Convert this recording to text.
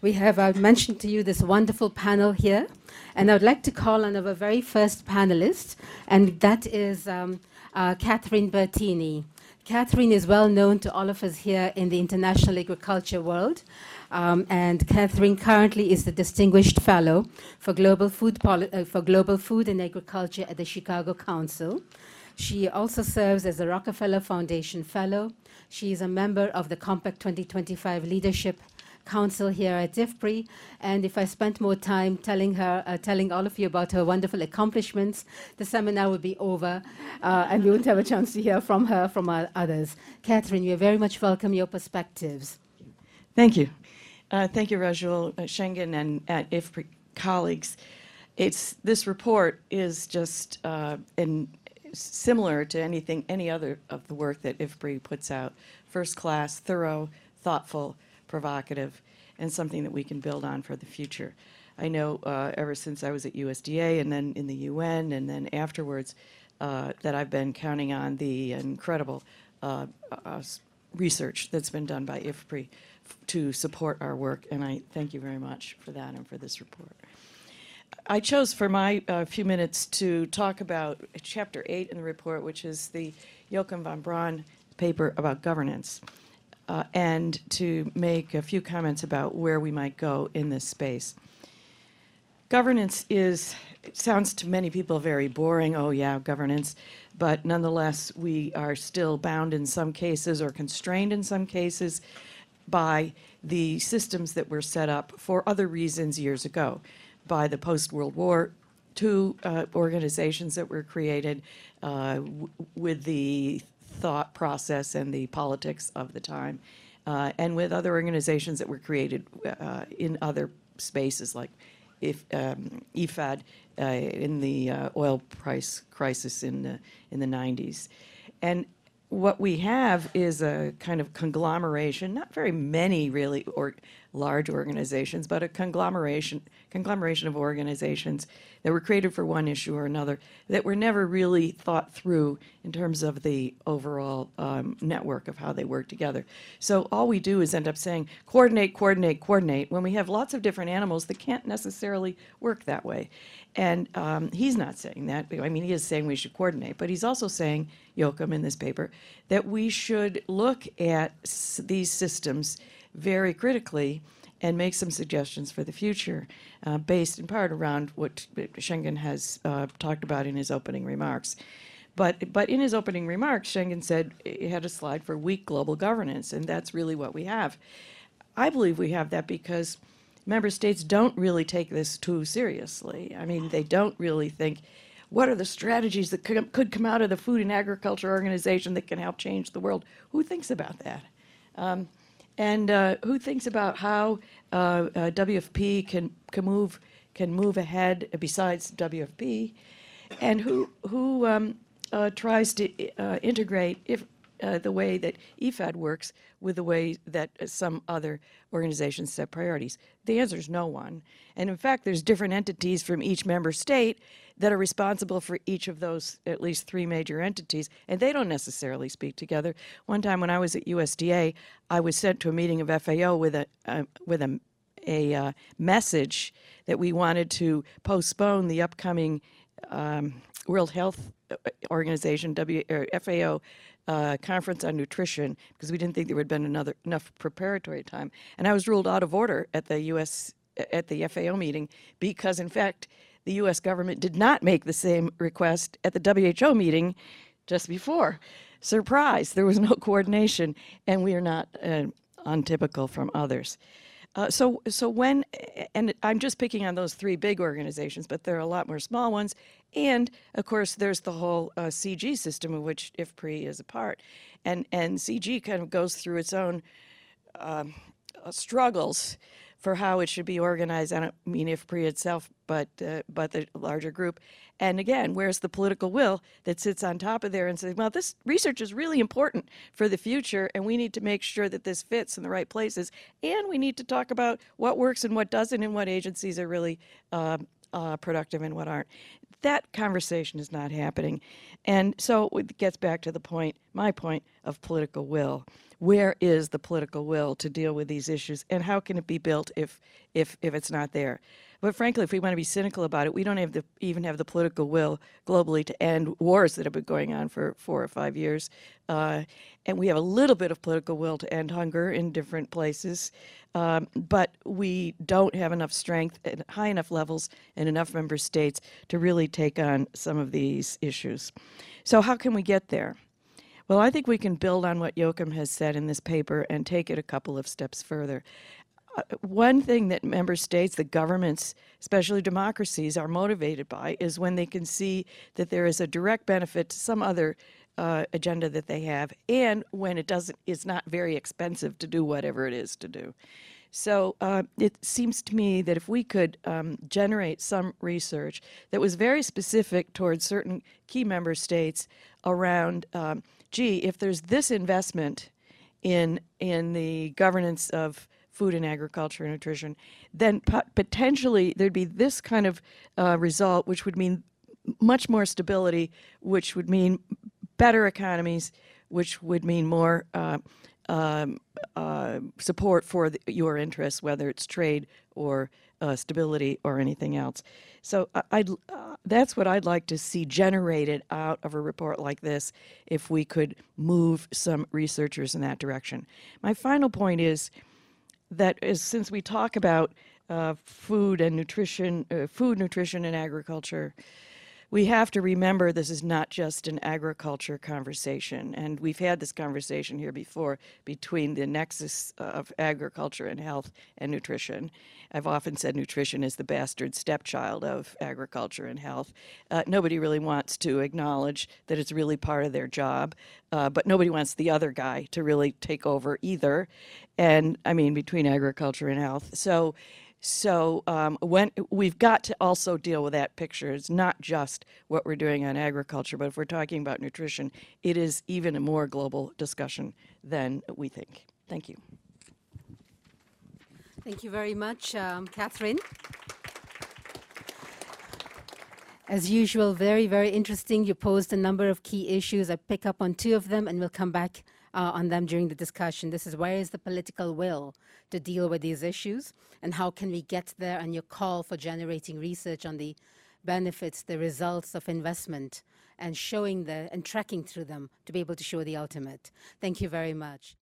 We have mentioned to you this wonderful panel here, and I would like to call on our very first panelist, and that is um, uh, Catherine Bertini. Catherine is well known to all of us here in the international agriculture world. Um, and Catherine currently is the Distinguished Fellow for Global Food, Poli- uh, for Global Food and Agriculture at the Chicago Council. She also serves as a Rockefeller Foundation Fellow. She is a member of the Compact 2025 Leadership Council here at IFPRI. And if I spent more time telling her, uh, telling all of you about her wonderful accomplishments, the seminar would be over, uh, and we wouldn't have a chance to hear from her, from others. Catherine, we very much welcome your perspectives. Thank you. Uh, thank you, Rajul uh, Shenggen and at IFPRI colleagues. It's this report is just uh, in, similar to anything, any other of the work that IFPRI puts out. First class, thorough, thoughtful, provocative, and something that we can build on for the future. I know uh, ever since I was at USDA and then in the UN and then afterwards uh, that I've been counting on the incredible uh, uh, research that's been done by IFPRI to support our work, and I thank you very much for that and for this report. I chose for my uh, few minutes to talk about chapter eight in the report, which is the Joachim von Braun paper about governance, and to make a few comments about where we might go in this space. Governance is, sounds to many people very boring. Oh, yeah, governance. But nonetheless, we are still bound in some cases or constrained in some cases by the systems that were set up for other reasons years ago, by the post World War II uh, organizations that were created uh, with the thought process and the politics of the time, uh, and with other organizations that were created uh, in other spaces like if um, IFAD uh, in the uh, oil price crisis in the in the 90s, and what we have is a kind of conglomeration, not very many really or large organizations, but a conglomeration conglomeration of organizations that were created for one issue or another that were never really thought through in terms of the overall um, network of how they work together. So all we do is end up saying coordinate, coordinate, coordinate when we have lots of different animals that can't necessarily work that way. And um, he's not saying that. I mean, he is saying we should coordinate, but he's also saying, Joachim in this paper, that we should look at these systems very critically and make some suggestions for the future, uh, based in part around what Shenggen has uh, talked about in his opening remarks. But, but in his opening remarks, Shenggen said he had a slide for weak global governance, and that's really what we have. I believe we have that because member states don't really take this too seriously. I mean, they don't really think, what are the strategies that could, could come out of the Food and Agriculture Organization that can help change the world? Who thinks about that? Um, and uh, who thinks about how uh, uh, WFP can, can move can move ahead besides WFP, and who who um, uh, tries to uh, integrate if uh, the way that IFAD works with the way that uh, some other organizations set priorities? The answer is no one. And in fact, there's different entities from each member state that are responsible for each of those at least three major entities, and they don't necessarily speak together. One time when I was at USDA, I was sent to a meeting of FAO with a uh, with a a uh, message that we wanted to postpone the upcoming um, World Health Organization w, FAO uh, conference on nutrition because we didn't think there would have been another enough preparatory time, and I was ruled out of order at the U.S. at the FAO meeting because, in fact, the U.S. government did not make the same request at the WHO meeting just before. Surprise! There was no coordination, and we are not uh, untypical from others. Uh, so, so when, and I'm just picking on those three big organizations, but there are a lot more small ones. And of course, there's the whole uh, CG system of which IFPRI is a part. And, and CG kind of goes through its own um, uh, struggles for how it should be organized. I don't mean IFPRI itself, but uh, but the larger group. And again, where's the political will that sits on top of there and says, well, this research is really important for the future, and we need to make sure that this fits in the right places, and we need to talk about what works and what doesn't, and what agencies are really. Uh, uh, productive and what aren't. that conversation is not happening. And so it gets back to the point, my point of political will. Where is the political will to deal with these issues and how can it be built if if if it's not there? But frankly, if we want to be cynical about it, we don't have the, even have the political will globally to end wars that have been going on for four or five years. Uh, and we have a little bit of political will to end hunger in different places. Um, but we don't have enough strength at high enough levels in enough member states to really take on some of these issues. So, how can we get there? Well, I think we can build on what Joachim has said in this paper and take it a couple of steps further one thing that member states, the governments, especially democracies, are motivated by is when they can see that there is a direct benefit to some other uh, agenda that they have, and when it doesn't, it's not very expensive to do whatever it is to do. So uh, it seems to me that if we could um, generate some research that was very specific towards certain key member states around, um, gee, if there's this investment in in the governance of food and agriculture and nutrition, then potentially there'd be this kind of uh, result, which would mean much more stability, which would mean better economies, which would mean more uh, um, uh, support for the, your interests, whether it's trade or uh, stability or anything else. So uh, that's what I'd like to see generated out of a report like this if we could move some researchers in that direction. My final point is that is since we talk about uh, food and nutrition, uh, food, nutrition, and agriculture, we have to remember this is not just an agriculture conversation. And we've had this conversation here before between the nexus of agriculture and health and nutrition. I've often said nutrition is the bastard stepchild of agriculture and health. Uh, nobody really wants to acknowledge that it's really part of their job, uh, but nobody wants the other guy to really take over either. And I mean, between agriculture and health. So so um, when we've got to also deal with that picture. It's not just what we're doing on agriculture, but if we're talking about nutrition, it is even a more global discussion than we think. Thank you. Thank you very much, um, Catherine. As usual, very, very interesting. You posed a number of key issues. I pick up on two of them, and we'll come back uh, on them during the discussion. This is where is the political will to deal with these issues, and how can we get there? And your call for generating research on the benefits, the results of investment, and showing the and tracking through them to be able to show the ultimate. Thank you very much.